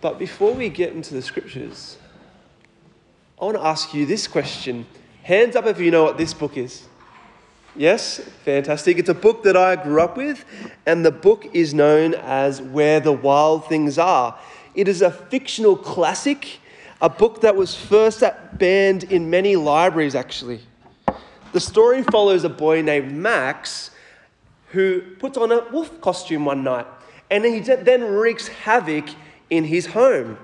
But before we get into the scriptures, I want to ask you this question. Hands up if you know what this book is. Yes, fantastic. It's a book that I grew up with, and the book is known as Where the Wild Things Are. It is a fictional classic, a book that was first banned in many libraries, actually. The story follows a boy named Max who puts on a wolf costume one night, and he then wreaks havoc in his home.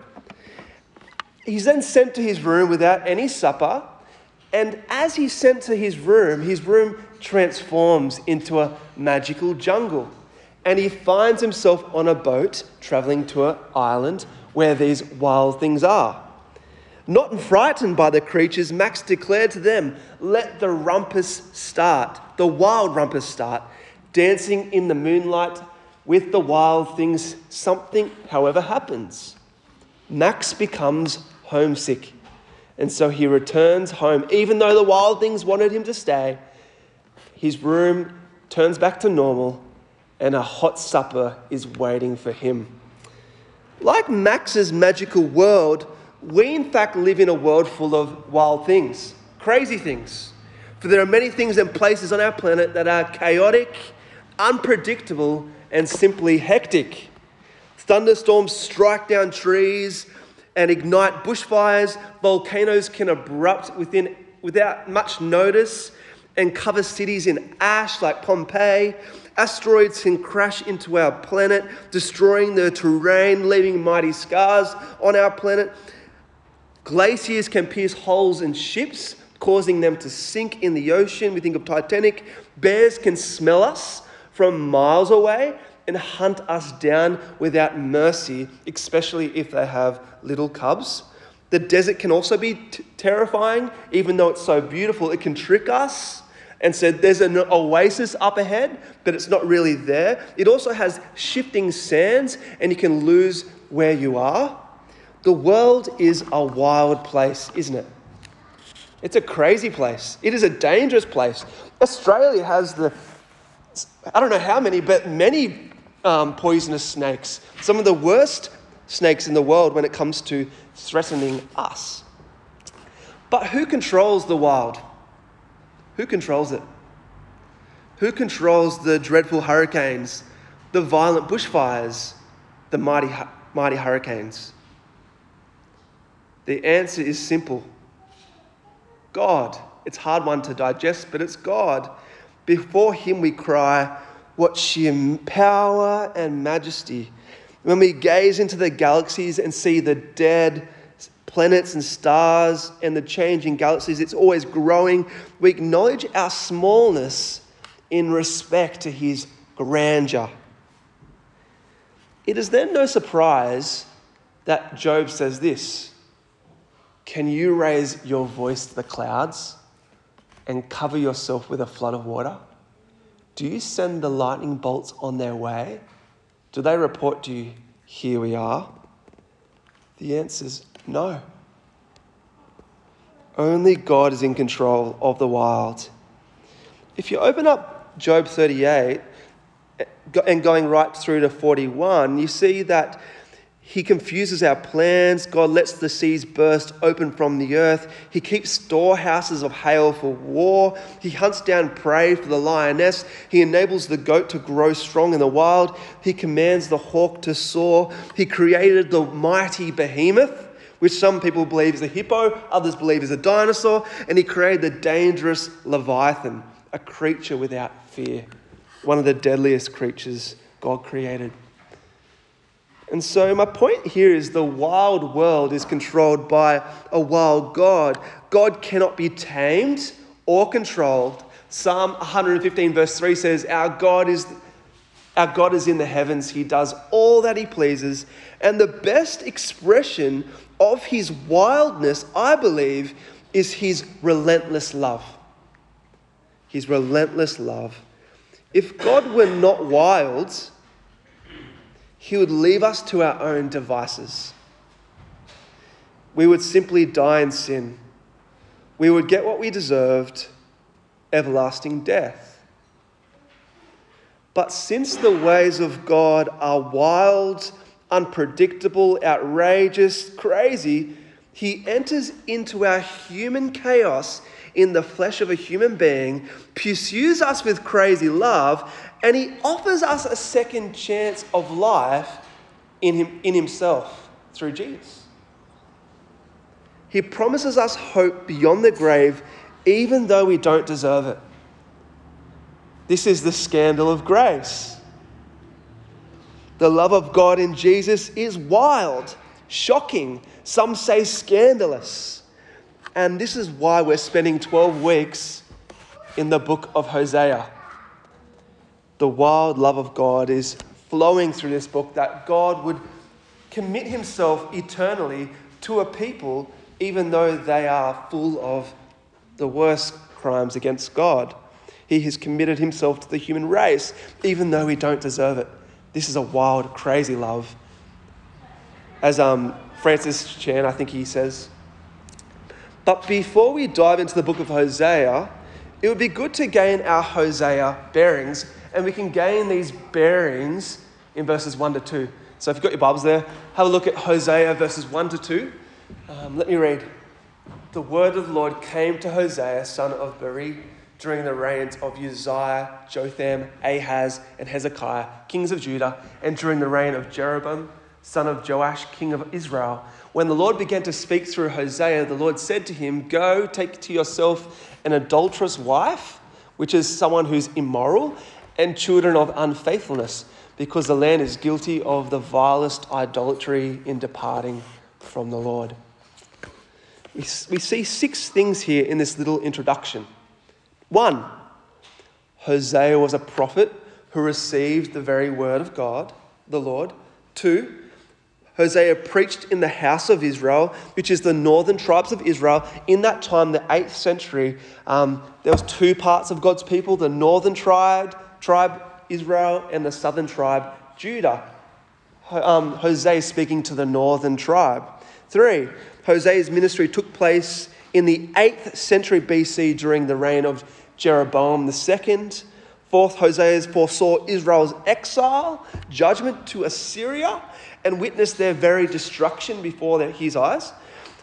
He's then sent to his room without any supper, and as he's sent to his room, his room transforms into a magical jungle. And he finds himself on a boat traveling to an island where these wild things are. Not frightened by the creatures, Max declared to them, Let the rumpus start, the wild rumpus start, dancing in the moonlight with the wild things. Something, however, happens. Max becomes homesick, and so he returns home, even though the wild things wanted him to stay. His room turns back to normal, and a hot supper is waiting for him. Like Max's magical world, we in fact live in a world full of wild things, crazy things. For there are many things and places on our planet that are chaotic, unpredictable, and simply hectic. Thunderstorms strike down trees and ignite bushfires. Volcanoes can erupt within, without much notice and cover cities in ash like Pompeii. Asteroids can crash into our planet, destroying the terrain, leaving mighty scars on our planet. Glaciers can pierce holes in ships, causing them to sink in the ocean. We think of Titanic. Bears can smell us from miles away and hunt us down without mercy, especially if they have little cubs. The desert can also be t- terrifying, even though it's so beautiful. It can trick us and said there's an oasis up ahead, but it's not really there. It also has shifting sands, and you can lose where you are. The world is a wild place, isn't it? It's a crazy place. It is a dangerous place. Australia has the, I don't know how many, but many um, poisonous snakes. Some of the worst snakes in the world when it comes to threatening us. But who controls the wild? Who controls it? Who controls the dreadful hurricanes, the violent bushfires, the mighty, mighty hurricanes? The answer is simple God. It's hard one to digest, but it's God. Before Him we cry, What sheer power and majesty! When we gaze into the galaxies and see the dead, planets and stars and the changing galaxies, it's always growing. We acknowledge our smallness in respect to his grandeur. It is then no surprise that Job says this Can you raise your voice to the clouds and cover yourself with a flood of water? Do you send the lightning bolts on their way? Do they report to you, Here we are? The answer is no. Only God is in control of the wild. If you open up Job 38 eh, and going right through to 41, you see that he confuses our plans. God lets the seas burst open from the earth. He keeps storehouses of hail for war. He hunts down prey for the lioness. He enables the goat to grow strong in the wild. He commands the hawk to soar. He created the mighty behemoth which some people believe is a hippo, others believe is a dinosaur, and he created the dangerous Leviathan, a creature without fear, one of the deadliest creatures God created. And so, my point here is the wild world is controlled by a wild God. God cannot be tamed or controlled. Psalm 115, verse 3 says, Our God is. Our God is in the heavens. He does all that He pleases. And the best expression of his wildness, I believe, is his relentless love. His relentless love. If God were not wild, he would leave us to our own devices. We would simply die in sin. We would get what we deserved everlasting death. But since the ways of God are wild unpredictable, outrageous, crazy, he enters into our human chaos in the flesh of a human being, pursues us with crazy love, and he offers us a second chance of life in, him, in himself through Jesus. He promises us hope beyond the grave, even though we don't deserve it. This is the scandal of grace. The love of God in Jesus is wild, shocking, some say scandalous. And this is why we're spending 12 weeks in the book of Hosea. The wild love of God is flowing through this book that God would commit himself eternally to a people even though they are full of the worst crimes against God. He has committed himself to the human race, even though we don't deserve it. This is a wild, crazy love. As um, Francis Chan, I think he says, but before we dive into the book of Hosea, it would be good to gain our Hosea bearings, and we can gain these bearings in verses 1 to 2. So if you've got your Bibles there, have a look at Hosea verses 1 to 2. Um, let me read. The word of the Lord came to Hosea, son of Beeri, during the reigns of Uzziah, Jotham, Ahaz, and Hezekiah, kings of Judah, and during the reign of Jeroboam, son of Joash, king of Israel. When the Lord began to speak through Hosea, the Lord said to him, Go, take to yourself an adulterous wife, which is someone who's immoral, and children of unfaithfulness, because the land is guilty of the vilest idolatry in departing from the Lord. We, see six things here in this little introduction. One, Hosea was a prophet who received the very word of God, the Lord. Two, Hosea preached in the house of Israel, which is the northern tribes of Israel. In that time, the 8th century, um, there was two parts of God's people, the northern tribe, tribe Israel, and the southern tribe, Judah. Um, Hosea speaking to the northern tribe. Three, Hosea's ministry took place in the 8th century BC during the reign of Jeroboam II. Fourth, Hosea foresaw Israel's exile, judgment to Assyria, and witnessed their very destruction before his eyes.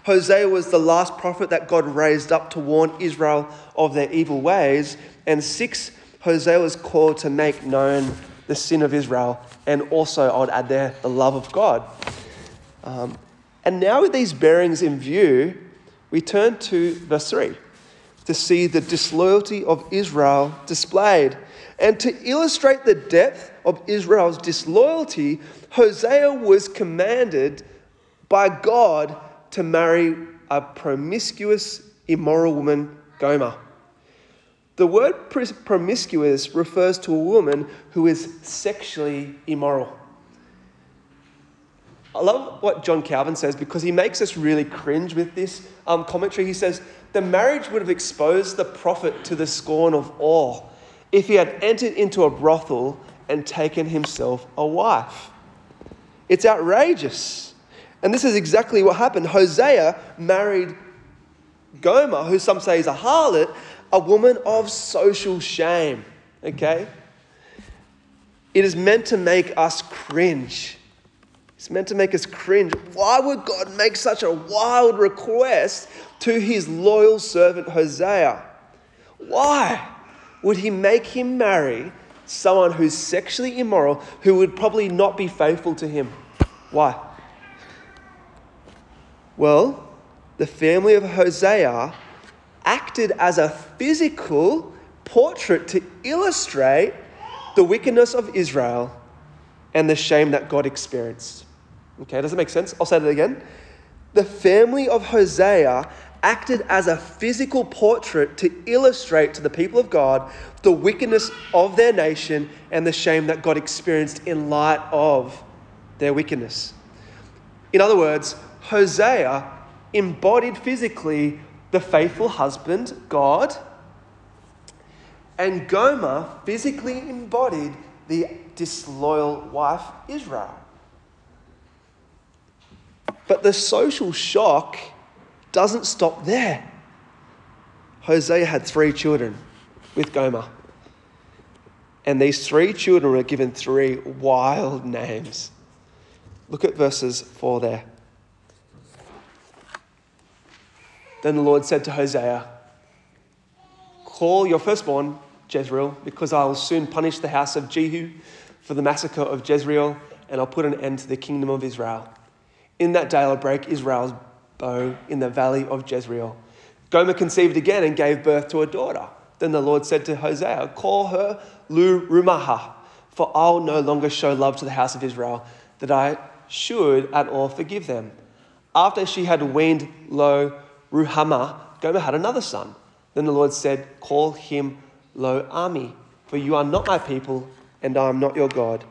Hosea was the last prophet that God raised up to warn Israel of their evil ways. And six, Hosea was called to make known the sin of Israel, and also, I would add there, the love of God. Um, and now, with these bearings in view, we turn to verse 3 to see the disloyalty of Israel displayed. And to illustrate the depth of Israel's disloyalty, Hosea was commanded by God to marry a promiscuous, immoral woman, Gomer. The word promiscuous refers to a woman who is sexually immoral. I love what John Calvin says because he makes us really cringe with this um, commentary. He says, The marriage would have exposed the prophet to the scorn of all if he had entered into a brothel and taken himself a wife. It's outrageous. And this is exactly what happened. Hosea married Gomer, who some say is a harlot, a woman of social shame. Okay? It is meant to make us cringe. It's meant to make us cringe. Why would God make such a wild request to his loyal servant Hosea? Why would he make him marry someone who's sexually immoral, who would probably not be faithful to him? Why? Well, the family of Hosea acted as a physical portrait to illustrate the wickedness of Israel and the shame that God experienced. Okay, does it make sense? I'll say that again. The family of Hosea acted as a physical portrait to illustrate to the people of God the wickedness of their nation and the shame that God experienced in light of their wickedness. In other words, Hosea embodied physically the faithful husband, God, and Gomer physically embodied the disloyal wife, Israel. But the social shock doesn't stop there. Hosea had three children with Gomer. And these three children were given three wild names Look at verses 4 there. Then the Lord said to Hosea, Call your firstborn, Jezreel, because I will soon punish the house of Jehu for the massacre of Jezreel, and I'll put an end to the kingdom of Israel. In that day I'll break Israel's bow in the valley of Jezreel. Gomer conceived again and gave birth to a daughter. Then the Lord said to Hosea, Call her Lo Ruhamah, for I'll no longer show love to the house of Israel, that I should at all forgive them. After she had weaned Lo Ruhamah, Gomer had another son. Then the Lord said, Call him Lo Ami, for you are not my people, and I am not your God.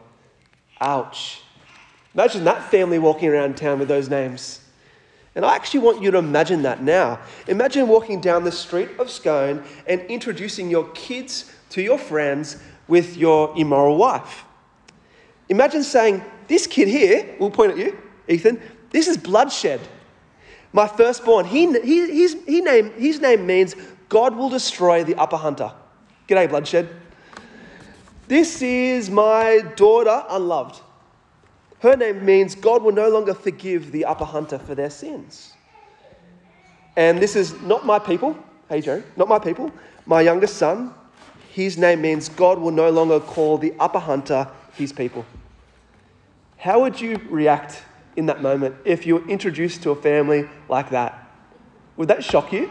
Ouch. Imagine that family walking around town with those names. And I actually want you to imagine that now. Imagine walking down the street of Scone and introducing your kids to your friends with your immoral wife. Imagine saying, This kid here, we'll point at you, Ethan, this is bloodshed. My firstborn, he, he, his, he name, his name means God will destroy the upper hunter. G'day, bloodshed. This is my daughter, unloved. Her name means God will no longer forgive the upper hunter for their sins. And this is not my people. Hey, Joe, not my people. My youngest son, his name means God will no longer call the upper hunter his people. How would you react in that moment if you were introduced to a family like that? Would that shock you?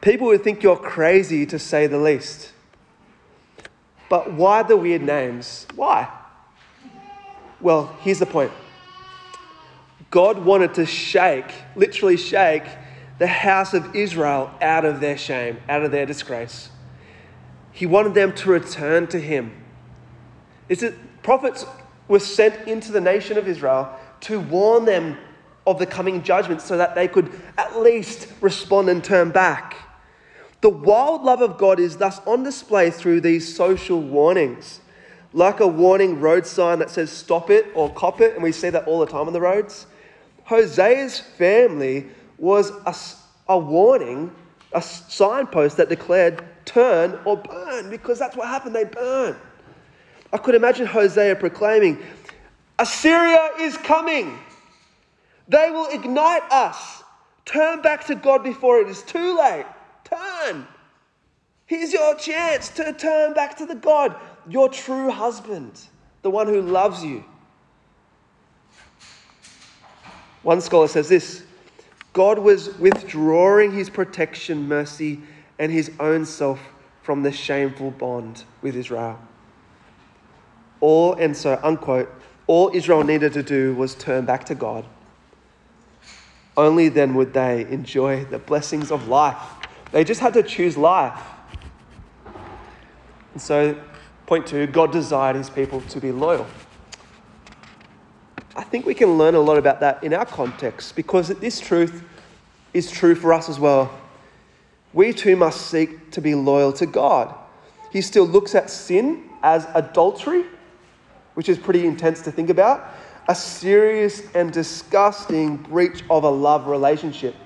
People would think you're crazy to say the least. But why the weird names? Why? Well, here's the point God wanted to shake, literally shake, the house of Israel out of their shame, out of their disgrace. He wanted them to return to Him. It's that prophets were sent into the nation of Israel to warn them of the coming judgment so that they could at least respond and turn back. The wild love of God is thus on display through these social warnings, like a warning road sign that says stop it or cop it, and we see that all the time on the roads. Hosea's family was a, a warning, a signpost that declared turn or burn, because that's what happened, they burned. I could imagine Hosea proclaiming, Assyria is coming. They will ignite us. Turn back to God before it is too late. Turn. Here's your chance to turn back to the God, your true husband, the one who loves you. One scholar says this God was withdrawing his protection, mercy, and his own self from the shameful bond with Israel. All, and so, unquote, all Israel needed to do was turn back to God. Only then would they enjoy the blessings of life they just had to choose life. And so, point two God desired his people to be loyal. I think we can learn a lot about that in our context because this truth is true for us as well. We too must seek to be loyal to God. He still looks at sin as adultery, which is pretty intense to think about, a serious and disgusting breach of a love relationship.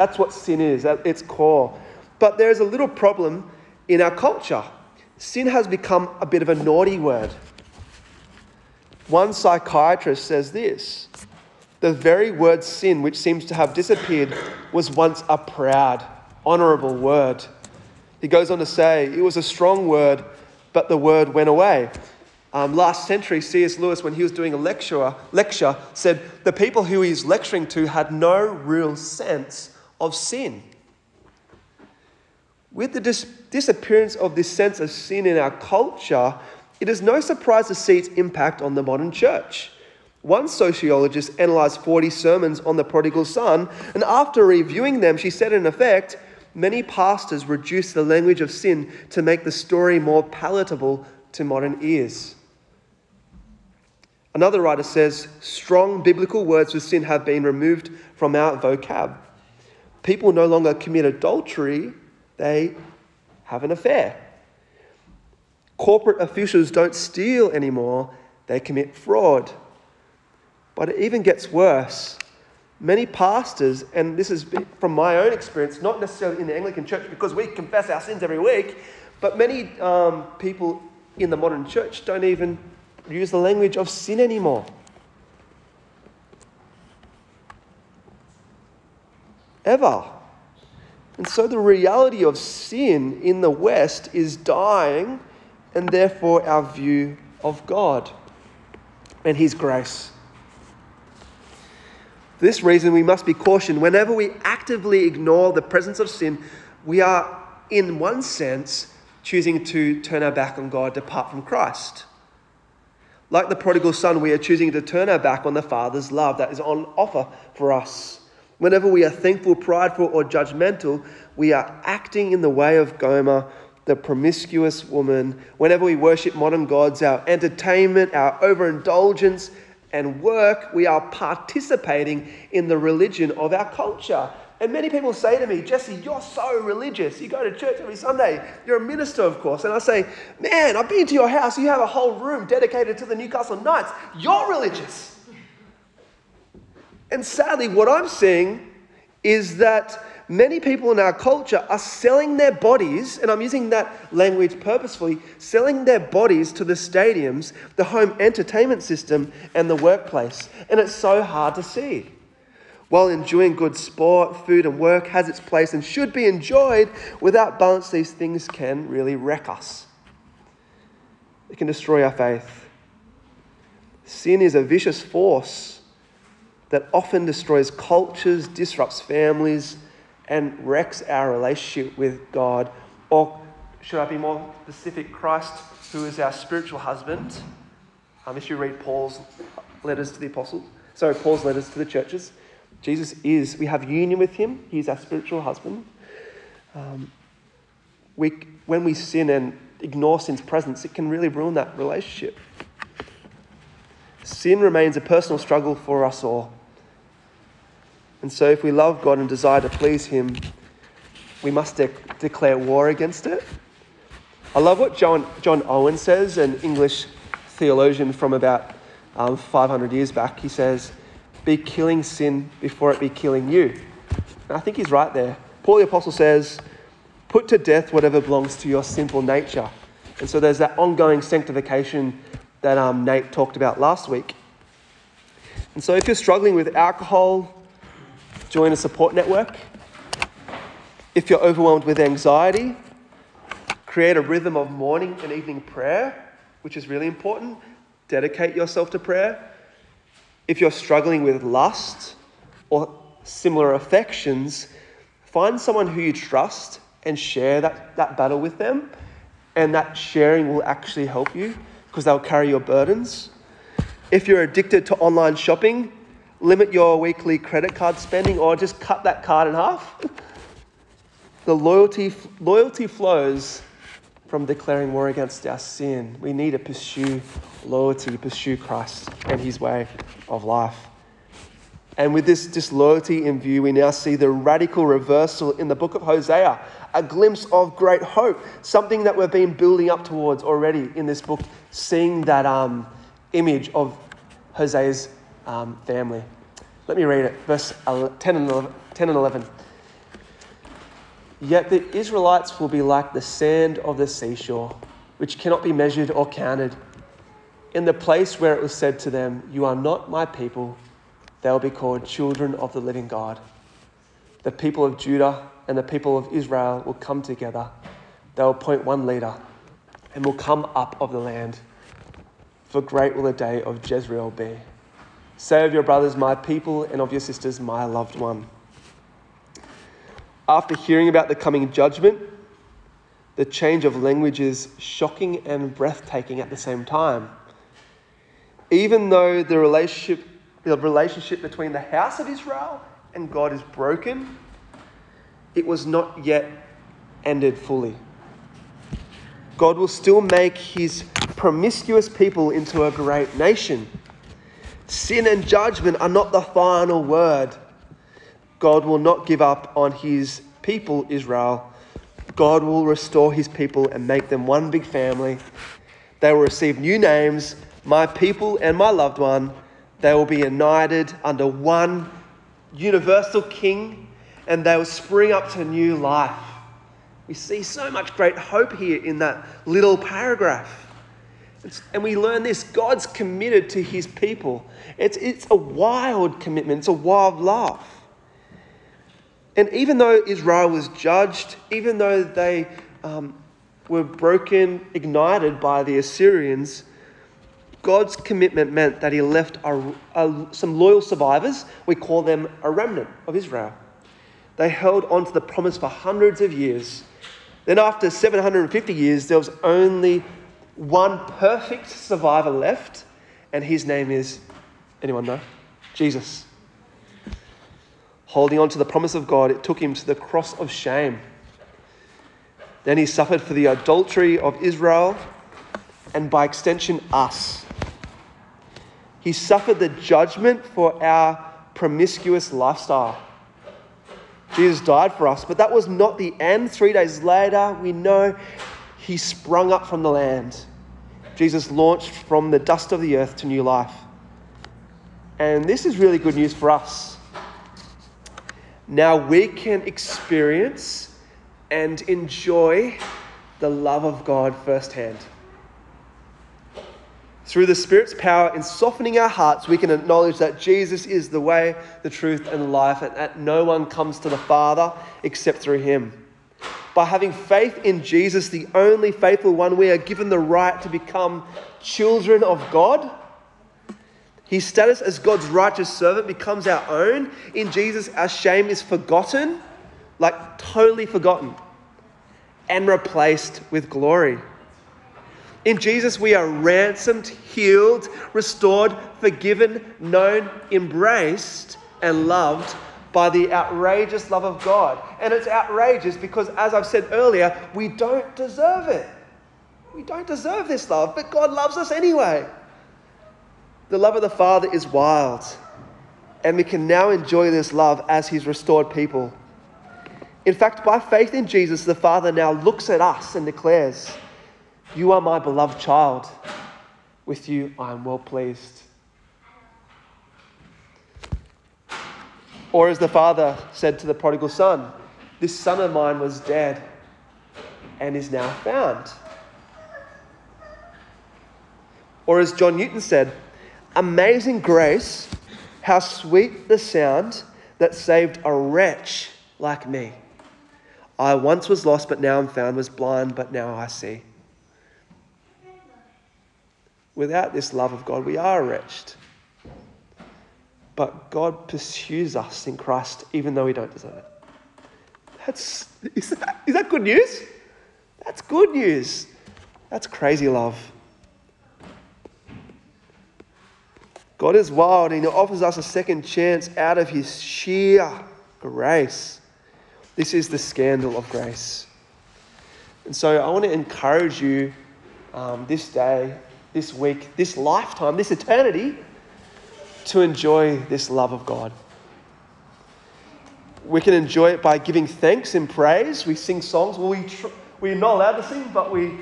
That's what sin is at its core. But there's a little problem in our culture. Sin has become a bit of a naughty word. One psychiatrist says this the very word sin, which seems to have disappeared, was once a proud, honourable word. He goes on to say, it was a strong word, but the word went away. Um, last century, C.S. Lewis, when he was doing a lecture, lecture, said the people who he's lecturing to had no real sense of sin. With the dis- disappearance of this sense of sin in our culture, it is no surprise to see its impact on the modern church. One sociologist analysed 40 sermons on the prodigal son, and after reviewing them, she said, in effect, many pastors reduce the language of sin to make the story more palatable to modern ears. Another writer says, strong biblical words for sin have been removed from our vocab. People no longer commit adultery, they have an affair. Corporate officials don't steal anymore, they commit fraud. But it even gets worse. Many pastors, and this is from my own experience, not necessarily in the Anglican church because we confess our sins every week, but many um, people in the modern church don't even use the language of sin anymore. Ever. And so the reality of sin in the West is dying, and therefore our view of God and His grace. For this reason, we must be cautioned. Whenever we actively ignore the presence of sin, we are, in one sense, choosing to turn our back on God, depart from Christ. Like the prodigal son, we are choosing to turn our back on the Father's love that is on offer for us. Whenever we are thankful, prideful, or judgmental, we are acting in the way of Gomer, the promiscuous woman. Whenever we worship modern gods, our entertainment, our overindulgence, and work, we are participating in the religion of our culture. And many people say to me, Jesse, you're so religious. You go to church every Sunday. You're a minister, of course. And I say, man, I've been to your house. You have a whole room dedicated to the Newcastle Knights. You're religious. And sadly, what I'm seeing is that many people in our culture are selling their bodies, and I'm using that language purposefully, selling their bodies to the stadiums, the home entertainment system, and the workplace. And it's so hard to see. While enjoying good sport, food, and work has its place and should be enjoyed, without balance, these things can really wreck us. It can destroy our faith. Sin is a vicious force that often destroys cultures, disrupts families, and wrecks our relationship with God. Or should I be more specific? Christ, who is our spiritual husband. Um, if you read Paul's letters to the apostles, sorry, Paul's letters to the churches, Jesus is, we have union with him. He's our spiritual husband. Um, we, when we sin and ignore sin's presence, it can really ruin that relationship. Sin remains a personal struggle for us all. And so, if we love God and desire to please Him, we must de- declare war against it. I love what John, John Owen says, an English theologian from about um, 500 years back. He says, Be killing sin before it be killing you. And I think he's right there. Paul the Apostle says, Put to death whatever belongs to your sinful nature. And so there's that ongoing sanctification that um, Nate talked about last week. And so if you're struggling with alcohol, join a support network. If you're overwhelmed with anxiety, create a rhythm of morning and evening prayer, which is really important. Dedicate yourself to prayer. If you're struggling with lust or similar affections, find someone who you trust and share that, that battle with them. And that sharing will actually help you because they'll carry your burdens. If you're addicted to online shopping, limit your weekly credit card spending or just cut that card in half. the loyalty, loyalty flows from declaring war against our sin. We need to pursue loyalty, pursue Christ and his way of life. And with this disloyalty in view, we now see the radical reversal in the book of Hosea, a glimpse of great hope, something that we've been building up towards already in this book, seeing that um, image of Hosea's um, family. Let me read it, verse 10 and 11. 10 and 11. Yet the Israelites will be like the sand of the seashore, which cannot be measured or counted. In the place where it was said to them, You are not my people, they will be called children of the living God. The people of Judah and the people of Israel will come together. They will appoint one leader and will come up of the land. For great will the day of Jezreel be. Say of your brothers, my people, and of your sisters, my loved one. After hearing about the coming judgment, the change of language is shocking and breathtaking at the same time. Even though the relationship, the relationship between the house of Israel and God is broken, it was not yet ended fully. God will still make his promiscuous people into a great nation. Sin and judgment are not the final word. God will not give up on his people, Israel. God will restore his people and make them one big family. They will receive new names, my people and my loved one. They will be united under one universal king and they will spring up to new life. We see so much great hope here in that little paragraph. And we learn this God's committed to his people. It's, it's a wild commitment, it's a wild love. And even though Israel was judged, even though they um, were broken, ignited by the Assyrians, God's commitment meant that he left a, a, some loyal survivors. We call them a remnant of Israel. They held on to the promise for hundreds of years. Then, after 750 years, there was only one perfect survivor left, and his name is anyone know? Jesus. Holding on to the promise of God, it took him to the cross of shame. Then he suffered for the adultery of Israel and by extension, us. He suffered the judgment for our promiscuous lifestyle. Jesus died for us, but that was not the end. Three days later, we know he sprung up from the land. Jesus launched from the dust of the earth to new life. And this is really good news for us. Now we can experience and enjoy the love of God firsthand. Through the Spirit's power in softening our hearts, we can acknowledge that Jesus is the way, the truth, and life, and that no one comes to the Father except through Him. By having faith in Jesus, the only faithful one, we are given the right to become children of God. His status as God's righteous servant becomes our own. In Jesus, our shame is forgotten, like totally forgotten, and replaced with glory. In Jesus, we are ransomed, healed, restored, forgiven, known, embraced, and loved by the outrageous love of God. And it's outrageous because, as I've said earlier, we don't deserve it. We don't deserve this love, but God loves us anyway. The love of the Father is wild, and we can now enjoy this love as His restored people. In fact, by faith in Jesus, the Father now looks at us and declares, you are my beloved child. With you I am well pleased. Or as the father said to the prodigal son, This son of mine was dead and is now found. Or as John Newton said, Amazing grace, how sweet the sound that saved a wretch like me. I once was lost, but now I'm found, was blind, but now I see. Without this love of God, we are wretched. But God pursues us in Christ even though we don't deserve it. That's, is, that, is that good news? That's good news. That's crazy love. God is wild and He offers us a second chance out of His sheer grace. This is the scandal of grace. And so I want to encourage you um, this day this week, this lifetime, this eternity to enjoy this love of God. We can enjoy it by giving thanks and praise. We sing songs. Well, we tr- we're not allowed to sing, but we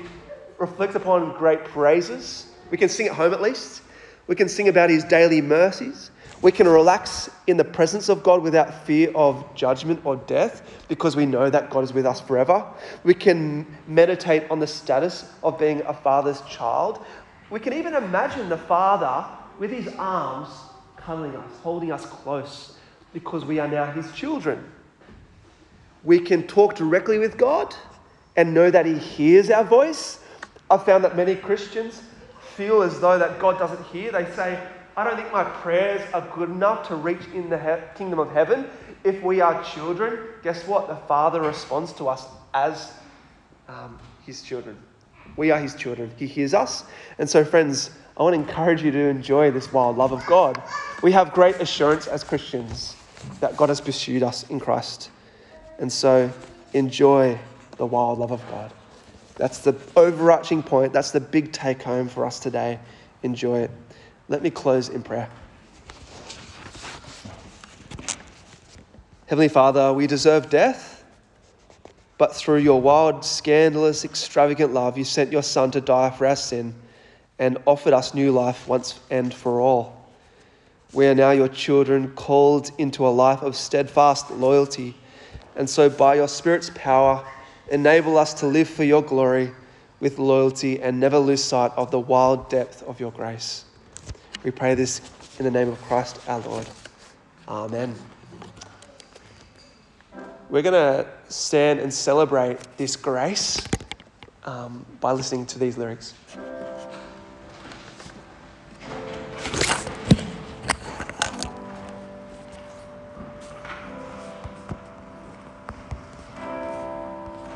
reflect upon great praises. We can sing at home at least. We can sing about his daily mercies. We can relax in the presence of God without fear of judgment or death because we know that God is with us forever. We can meditate on the status of being a father's child we can even imagine the Father with his arms cuddling us, holding us close, because we are now his children. We can talk directly with God and know that he hears our voice. I've found that many Christians feel as though that God doesn't hear. They say, I don't think my prayers are good enough to reach in the he- kingdom of heaven. If we are children, guess what? The Father responds to us as um, his children. We are his children. He hears us. And so, friends, I want to encourage you to enjoy this wild love of God. We have great assurance as Christians that God has pursued us in Christ. And so, enjoy the wild love of God. That's the overarching point. That's the big take home for us today. Enjoy it. Let me close in prayer. Heavenly Father, we deserve death. But through your wild, scandalous, extravagant love, you sent your Son to die for our sin and offered us new life once and for all. We are now your children, called into a life of steadfast loyalty. And so, by your Spirit's power, enable us to live for your glory with loyalty and never lose sight of the wild depth of your grace. We pray this in the name of Christ our Lord. Amen. We're going to stand and celebrate this grace um, by listening to these lyrics.